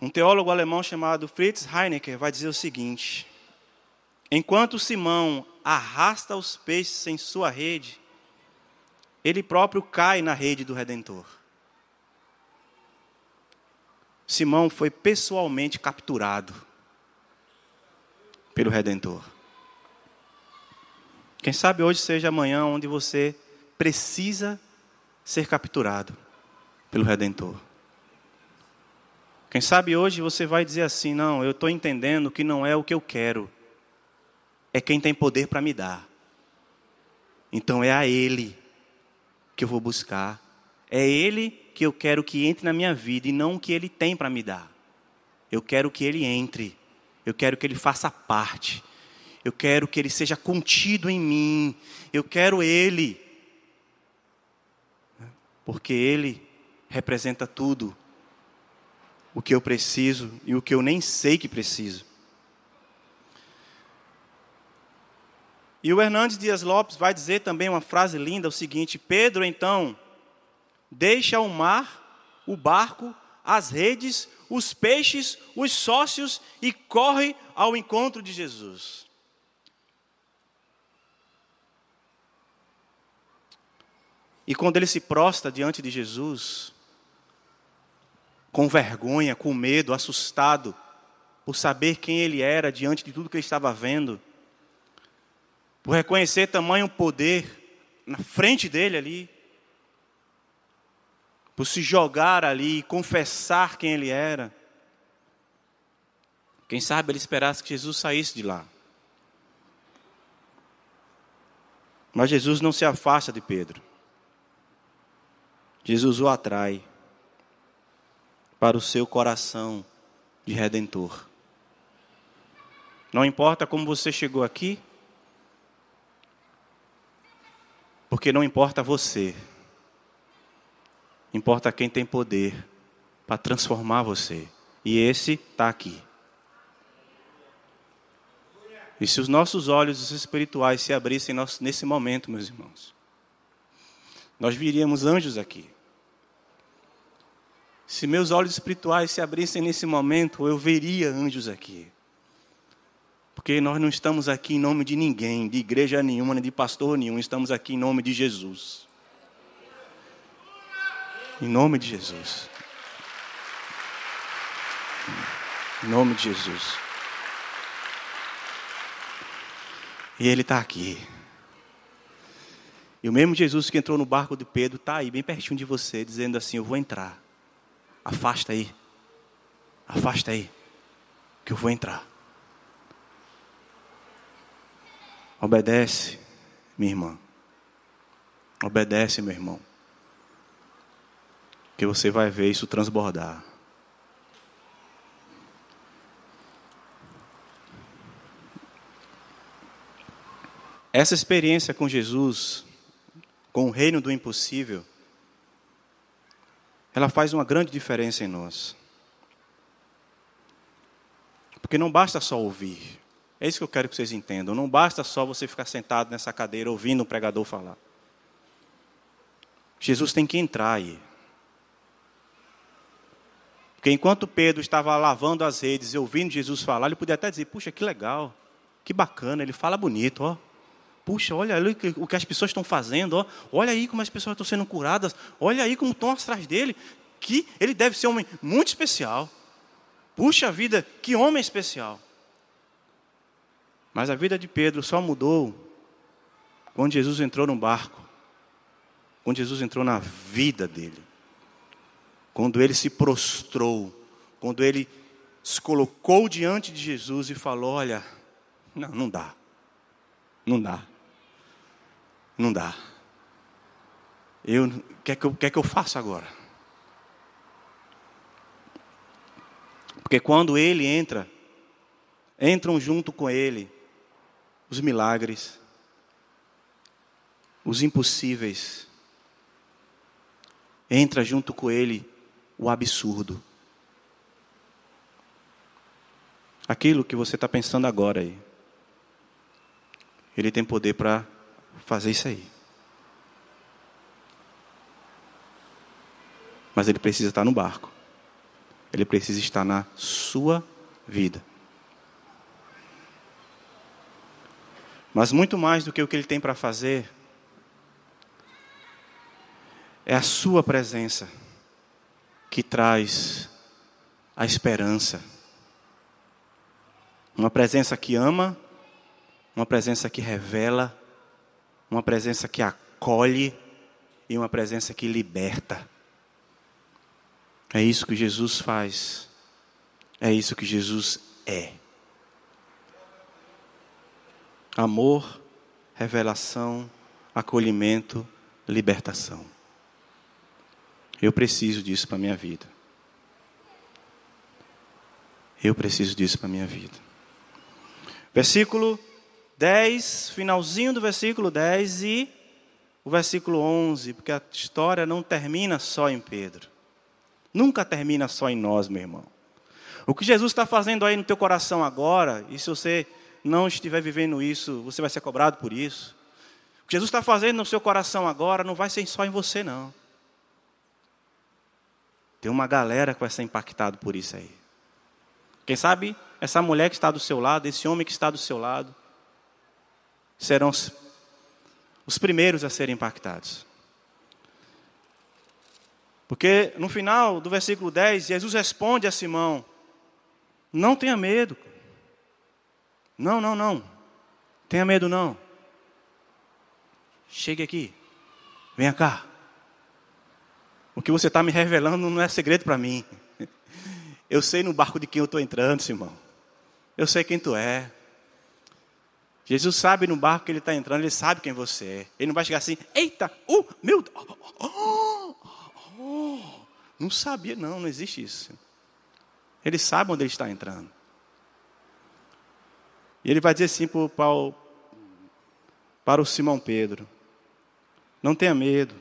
Um teólogo alemão chamado Fritz Heinecker vai dizer o seguinte: Enquanto Simão arrasta os peixes em sua rede, ele próprio cai na rede do Redentor. Simão foi pessoalmente capturado pelo Redentor. Quem sabe hoje seja amanhã onde você precisa ser capturado pelo Redentor. Quem sabe hoje você vai dizer assim: não, eu estou entendendo que não é o que eu quero é quem tem poder para me dar. Então é a Ele que eu vou buscar. É Ele que eu quero que entre na minha vida e não o que Ele tem para me dar. Eu quero que Ele entre. Eu quero que Ele faça parte. Eu quero que Ele seja contido em mim. Eu quero Ele. Porque Ele representa tudo. O que eu preciso e o que eu nem sei que preciso. E o Hernandes Dias Lopes vai dizer também uma frase linda, o seguinte: Pedro então deixa o mar, o barco, as redes, os peixes, os sócios e corre ao encontro de Jesus. E quando ele se prostra diante de Jesus, com vergonha, com medo, assustado, por saber quem ele era diante de tudo que ele estava vendo, por reconhecer tamanho poder na frente dele ali, por se jogar ali e confessar quem ele era. Quem sabe ele esperasse que Jesus saísse de lá. Mas Jesus não se afasta de Pedro. Jesus o atrai para o seu coração de redentor. Não importa como você chegou aqui, Porque não importa você, importa quem tem poder para transformar você. E esse está aqui. E se os nossos olhos espirituais se abrissem nesse momento, meus irmãos, nós viríamos anjos aqui. Se meus olhos espirituais se abrissem nesse momento, eu veria anjos aqui. Porque nós não estamos aqui em nome de ninguém, de igreja nenhuma, nem de pastor nenhum, estamos aqui em nome de Jesus. Em nome de Jesus. Em nome de Jesus. E ele está aqui. E o mesmo Jesus que entrou no barco de Pedro está aí, bem pertinho de você, dizendo assim: Eu vou entrar. Afasta aí. Afasta aí. Que eu vou entrar. Obedece, minha irmã. Obedece, meu irmão. Que você vai ver isso transbordar. Essa experiência com Jesus, com o reino do impossível, ela faz uma grande diferença em nós. Porque não basta só ouvir. É isso que eu quero que vocês entendam. Não basta só você ficar sentado nessa cadeira ouvindo o pregador falar. Jesus tem que entrar aí. Porque enquanto Pedro estava lavando as redes e ouvindo Jesus falar, ele podia até dizer: Puxa, que legal, que bacana, ele fala bonito, ó. Puxa, olha o que as pessoas estão fazendo, ó. olha aí como as pessoas estão sendo curadas, olha aí como estão atrás dele, que ele deve ser um homem muito especial. Puxa vida, que homem especial. Mas a vida de Pedro só mudou quando Jesus entrou no barco, quando Jesus entrou na vida dele, quando ele se prostrou, quando ele se colocou diante de Jesus e falou: Olha, não, não dá, não dá. Não dá. Eu, o que, é que, eu, faço agora? Porque quando ele entra, entram junto com ele os milagres, os impossíveis. Entra junto com ele o absurdo. Aquilo que você está pensando agora aí. Ele tem poder para fazer isso aí. Mas ele precisa estar no barco. Ele precisa estar na sua vida. Mas muito mais do que o que ele tem para fazer, é a sua presença que traz a esperança. Uma presença que ama, uma presença que revela, uma presença que acolhe e uma presença que liberta. É isso que Jesus faz. É isso que Jesus é. Amor, revelação, acolhimento, libertação. Eu preciso disso para a minha vida. Eu preciso disso para a minha vida. Versículo 10, finalzinho do versículo 10 e o versículo 11, porque a história não termina só em Pedro. Nunca termina só em nós, meu irmão. O que Jesus está fazendo aí no teu coração agora, e se você não estiver vivendo isso, você vai ser cobrado por isso. O que Jesus está fazendo no seu coração agora não vai ser só em você, não. Tem uma galera que vai ser impactado por isso aí. Quem sabe essa mulher que está do seu lado, esse homem que está do seu lado, serão os primeiros a serem impactados. Porque no final do versículo 10, Jesus responde a Simão: Não tenha medo. Não, não, não. Tenha medo não. Chegue aqui. Venha cá. O que você está me revelando não é segredo para mim. Eu sei no barco de quem eu estou entrando, Simão. Eu sei quem tu é. Jesus sabe no barco que ele está entrando, ele sabe quem você é. Ele não vai chegar assim, eita, oh, meu Deus. Oh, oh, oh. Não sabia, não, não existe isso. Ele sabe onde ele está entrando. E ele vai dizer assim para o, para o Simão Pedro: Não tenha medo,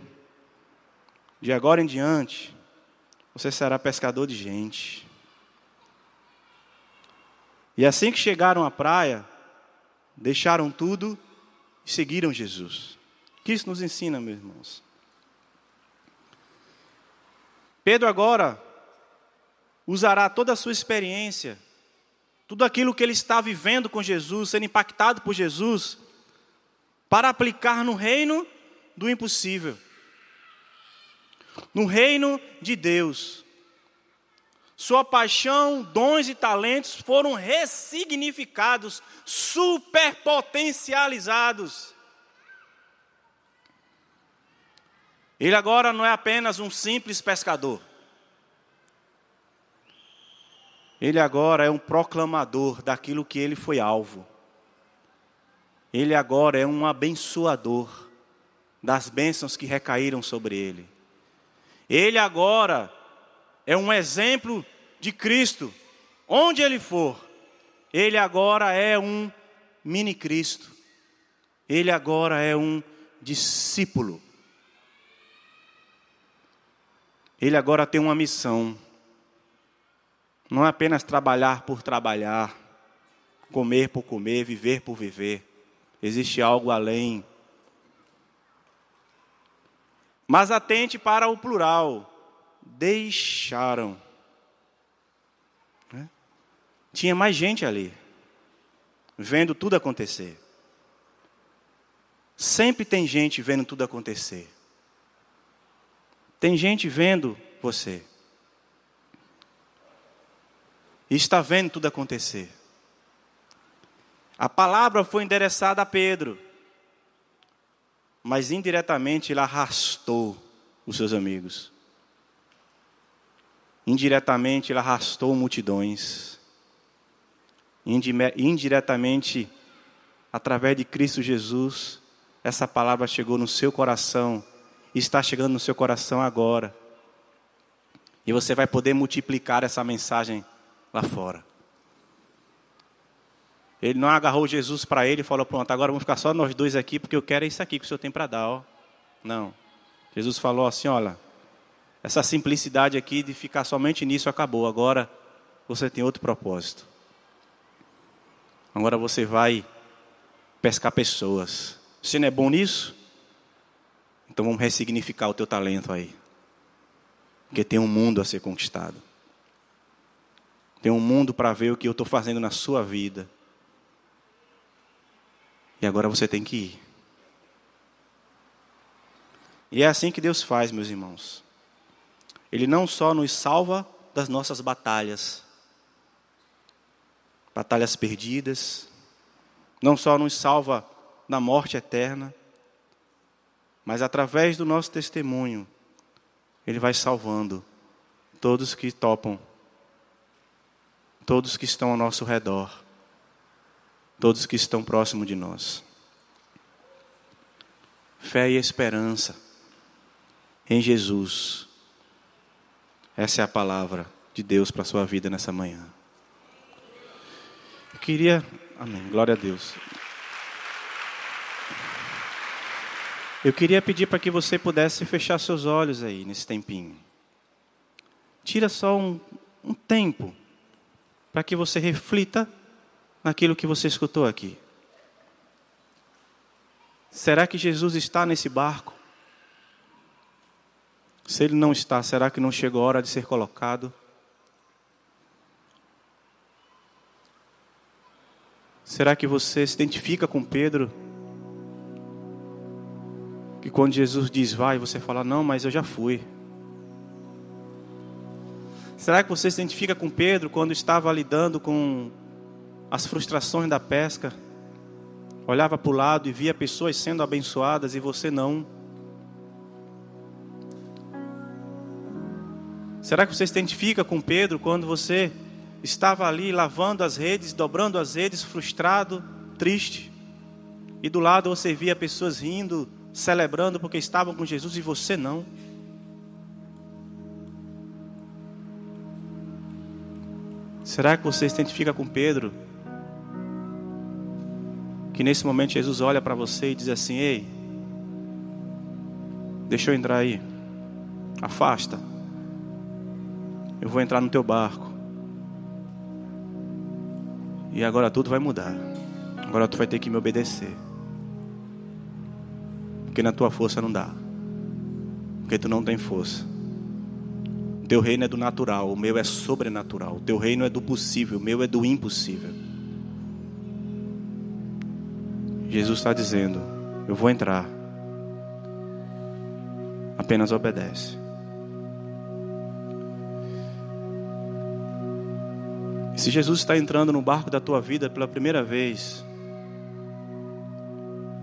de agora em diante, você será pescador de gente. E assim que chegaram à praia, deixaram tudo e seguiram Jesus. O que isso nos ensina, meus irmãos? Pedro agora usará toda a sua experiência tudo aquilo que ele está vivendo com Jesus, sendo impactado por Jesus, para aplicar no reino do impossível. No reino de Deus. sua paixão, dons e talentos foram ressignificados, superpotencializados. Ele agora não é apenas um simples pescador. Ele agora é um proclamador daquilo que ele foi alvo. Ele agora é um abençoador das bênçãos que recaíram sobre ele. Ele agora é um exemplo de Cristo. Onde ele for, ele agora é um mini Cristo. Ele agora é um discípulo. Ele agora tem uma missão. Não é apenas trabalhar por trabalhar, comer por comer, viver por viver. Existe algo além. Mas atente para o plural. Deixaram. Né? Tinha mais gente ali, vendo tudo acontecer. Sempre tem gente vendo tudo acontecer. Tem gente vendo você. E está vendo tudo acontecer. A palavra foi endereçada a Pedro, mas indiretamente ele arrastou os seus amigos. Indiretamente ele arrastou multidões. Indiretamente, através de Cristo Jesus, essa palavra chegou no seu coração está chegando no seu coração agora. E você vai poder multiplicar essa mensagem lá fora. Ele não agarrou Jesus para ele e falou: Pronto, agora vamos ficar só nós dois aqui, porque eu quero isso aqui que o Senhor tem para dar. Ó. Não. Jesus falou assim: Olha, essa simplicidade aqui de ficar somente nisso acabou. Agora você tem outro propósito. Agora você vai pescar pessoas. Você não é bom nisso? Então vamos ressignificar o teu talento aí. Porque tem um mundo a ser conquistado. Tem um mundo para ver o que eu estou fazendo na sua vida. E agora você tem que ir. E é assim que Deus faz, meus irmãos. Ele não só nos salva das nossas batalhas, batalhas perdidas, não só nos salva da morte eterna, mas através do nosso testemunho, Ele vai salvando todos que topam, todos que estão ao nosso redor todos que estão próximo de nós. Fé e esperança em Jesus. Essa é a palavra de Deus para a sua vida nessa manhã. Eu queria. Amém. Glória a Deus. Eu queria pedir para que você pudesse fechar seus olhos aí nesse tempinho. Tira só um, um tempo para que você reflita naquilo que você escutou aqui. Será que Jesus está nesse barco? Se ele não está, será que não chegou a hora de ser colocado? Será que você se identifica com Pedro? Que quando Jesus diz vai, você fala, não, mas eu já fui. Será que você se identifica com Pedro quando estava lidando com as frustrações da pesca, olhava para o lado e via pessoas sendo abençoadas e você não. Será que você se identifica com Pedro quando você estava ali lavando as redes, dobrando as redes, frustrado, triste, e do lado você via pessoas rindo, celebrando porque estavam com Jesus e você não? Será que você se identifica com Pedro? Que nesse momento Jesus olha para você e diz assim: Ei, deixa eu entrar aí, afasta, eu vou entrar no teu barco, e agora tudo vai mudar, agora tu vai ter que me obedecer, porque na tua força não dá, porque tu não tem força. Teu reino é do natural, o meu é sobrenatural. Teu reino é do possível, o meu é do impossível. Jesus está dizendo: Eu vou entrar. Apenas obedece. Se Jesus está entrando no barco da tua vida pela primeira vez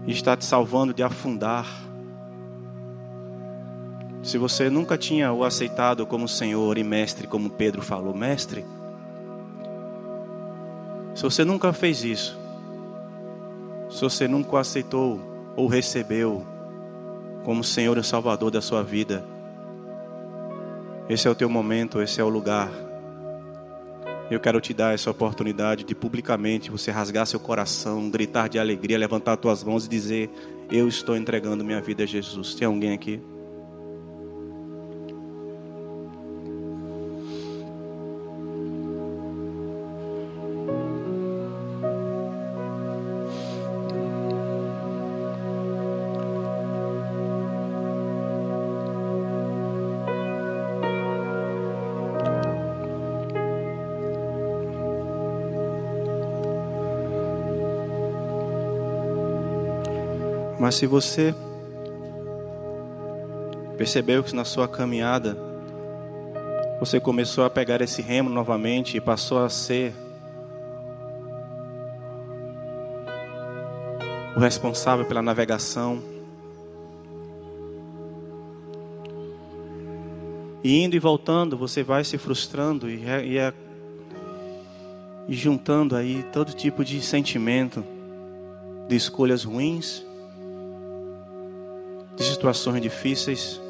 e está te salvando de afundar, se você nunca tinha o aceitado como Senhor e Mestre, como Pedro falou, Mestre, se você nunca fez isso, se você nunca o aceitou ou recebeu como Senhor e Salvador da sua vida, esse é o teu momento, esse é o lugar. Eu quero te dar essa oportunidade de publicamente você rasgar seu coração, gritar de alegria, levantar tuas mãos e dizer: Eu estou entregando minha vida a Jesus. Tem alguém aqui? Mas se você percebeu que na sua caminhada você começou a pegar esse remo novamente e passou a ser o responsável pela navegação. E indo e voltando, você vai se frustrando e, e, e juntando aí todo tipo de sentimento de escolhas ruins situações difíceis,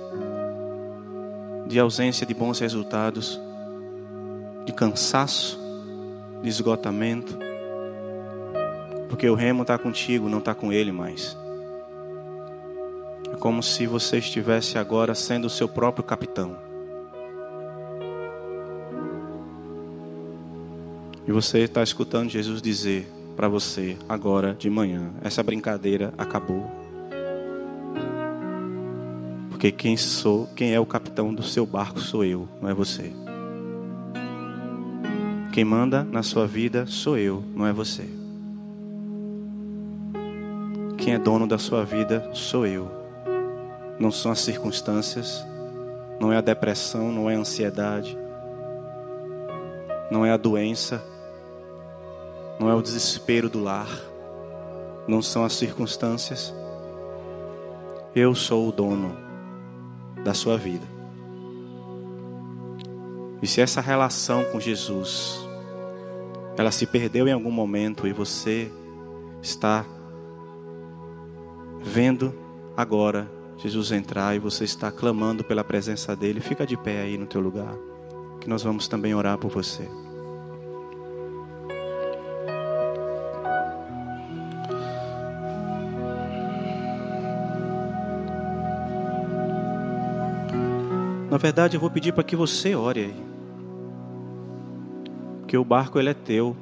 de ausência de bons resultados, de cansaço, de esgotamento, porque o remo está contigo, não está com ele mais. É como se você estivesse agora sendo o seu próprio capitão. E você está escutando Jesus dizer para você agora de manhã: essa brincadeira acabou. Porque quem sou, quem é o capitão do seu barco sou eu, não é você. Quem manda na sua vida sou eu, não é você. Quem é dono da sua vida sou eu. Não são as circunstâncias, não é a depressão, não é a ansiedade, não é a doença, não é o desespero do lar, não são as circunstâncias. Eu sou o dono da sua vida. E se essa relação com Jesus ela se perdeu em algum momento e você está vendo agora Jesus entrar e você está clamando pela presença dele, fica de pé aí no teu lugar, que nós vamos também orar por você. Na verdade, eu vou pedir para que você ore aí. Porque o barco ele é teu.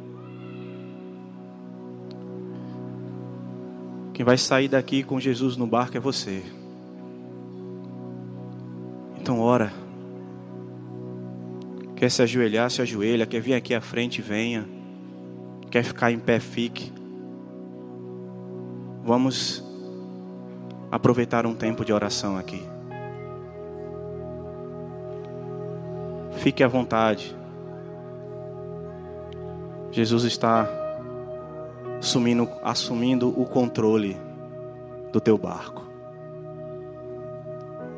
Quem vai sair daqui com Jesus no barco é você. Então ora. Quer se ajoelhar, se ajoelha. Quer vir aqui à frente, venha. Quer ficar em pé, fique. Vamos aproveitar um tempo de oração aqui. Fique à vontade. Jesus está assumindo, assumindo o controle do teu barco.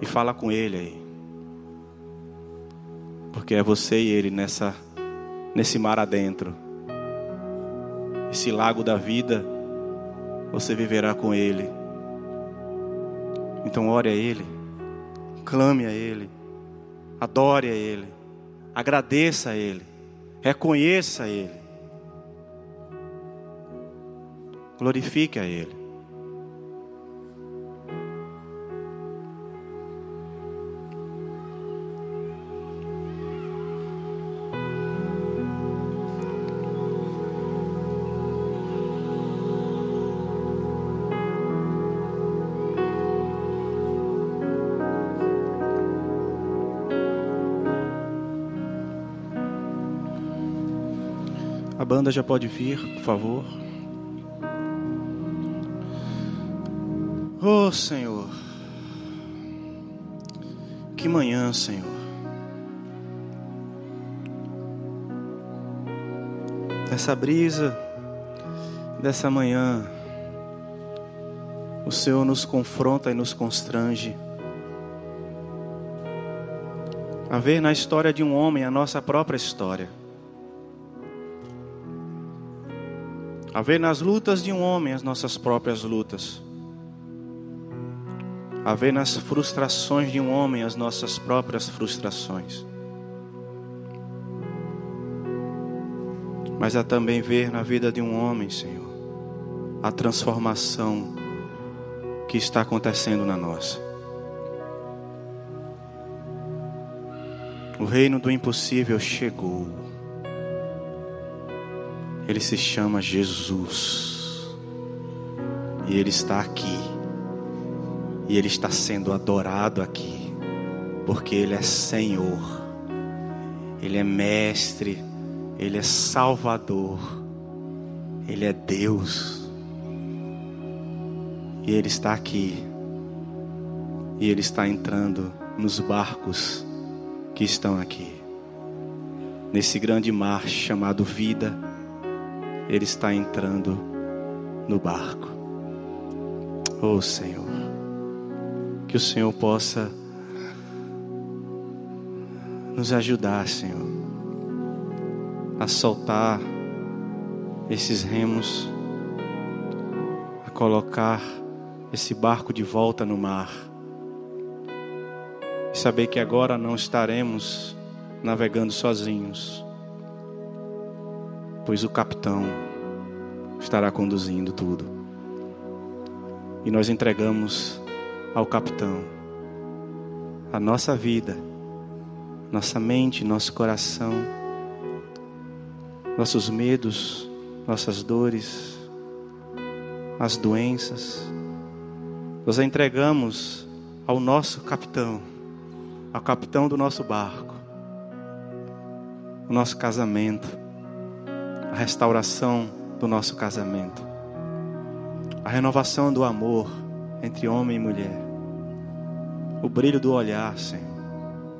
E fala com ele aí. Porque é você e ele nessa nesse mar adentro. Esse lago da vida, você viverá com ele. Então ore a ele, clame a ele, adore a ele. Agradeça a Ele. Reconheça a Ele. Glorifique a Ele. Banda já pode vir, por favor. Oh Senhor, que manhã, Senhor. Nessa brisa dessa manhã, o Senhor nos confronta e nos constrange a ver na história de um homem a nossa própria história. A ver nas lutas de um homem as nossas próprias lutas. A ver nas frustrações de um homem as nossas próprias frustrações. Mas a também ver na vida de um homem, Senhor, a transformação que está acontecendo na nossa. O reino do impossível chegou. Ele se chama Jesus. E ele está aqui. E ele está sendo adorado aqui. Porque ele é Senhor. Ele é mestre, ele é salvador. Ele é Deus. E ele está aqui. E ele está entrando nos barcos que estão aqui. Nesse grande mar chamado vida, Ele está entrando no barco. Oh Senhor, que o Senhor possa nos ajudar, Senhor, a soltar esses remos, a colocar esse barco de volta no mar e saber que agora não estaremos navegando sozinhos, pois o capitão estará conduzindo tudo. E nós entregamos ao capitão a nossa vida, nossa mente, nosso coração, nossos medos, nossas dores, as doenças. Nós a entregamos ao nosso capitão ao capitão do nosso barco, o nosso casamento, a restauração do nosso casamento, a renovação do amor entre homem e mulher, o brilho do olhar, Senhor,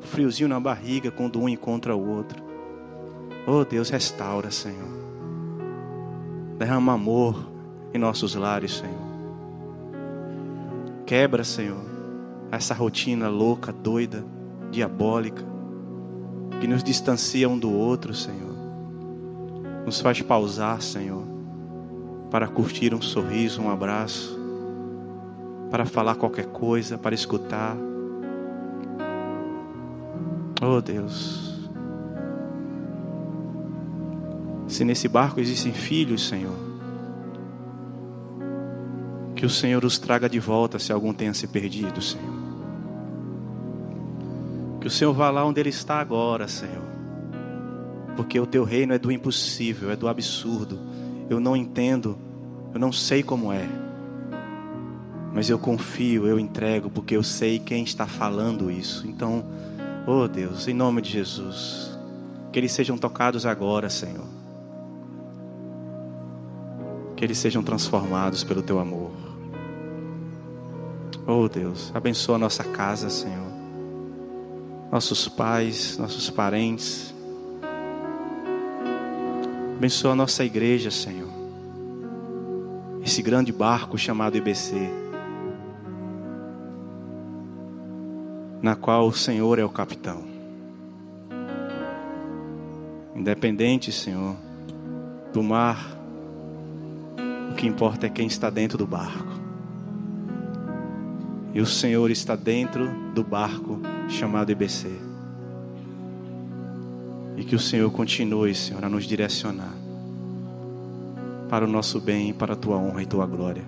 o friozinho na barriga quando um encontra o outro. Oh Deus, restaura, Senhor. Derrama amor em nossos lares, Senhor. Quebra, Senhor, essa rotina louca, doida diabólica que nos distancia um do outro, Senhor. Nos faz pausar, Senhor, para curtir um sorriso, um abraço, para falar qualquer coisa, para escutar. Oh Deus. Se nesse barco existem filhos, Senhor, que o Senhor os traga de volta se algum tenha se perdido, Senhor. Que o Senhor vá lá onde Ele está agora, Senhor. Porque o teu reino é do impossível, é do absurdo. Eu não entendo, eu não sei como é. Mas eu confio, eu entrego, porque eu sei quem está falando isso. Então, oh Deus, em nome de Jesus, que eles sejam tocados agora, Senhor. Que eles sejam transformados pelo teu amor. Oh Deus, abençoa a nossa casa, Senhor nossos pais, nossos parentes. Abençoa a nossa igreja, Senhor. Esse grande barco chamado IBC, na qual o Senhor é o capitão. Independente, Senhor, do mar, o que importa é quem está dentro do barco. E o Senhor está dentro do barco chamado IBC. E que o Senhor continue, Senhor, a nos direcionar para o nosso bem, para a tua honra e tua glória.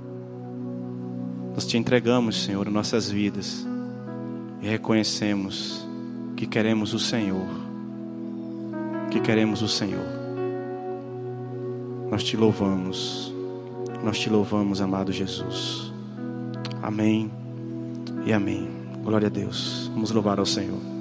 Nós te entregamos, Senhor, nossas vidas e reconhecemos que queremos o Senhor, que queremos o Senhor. Nós te louvamos, nós te louvamos, amado Jesus. Amém e amém. Glória a Deus. Vamos louvar ao Senhor.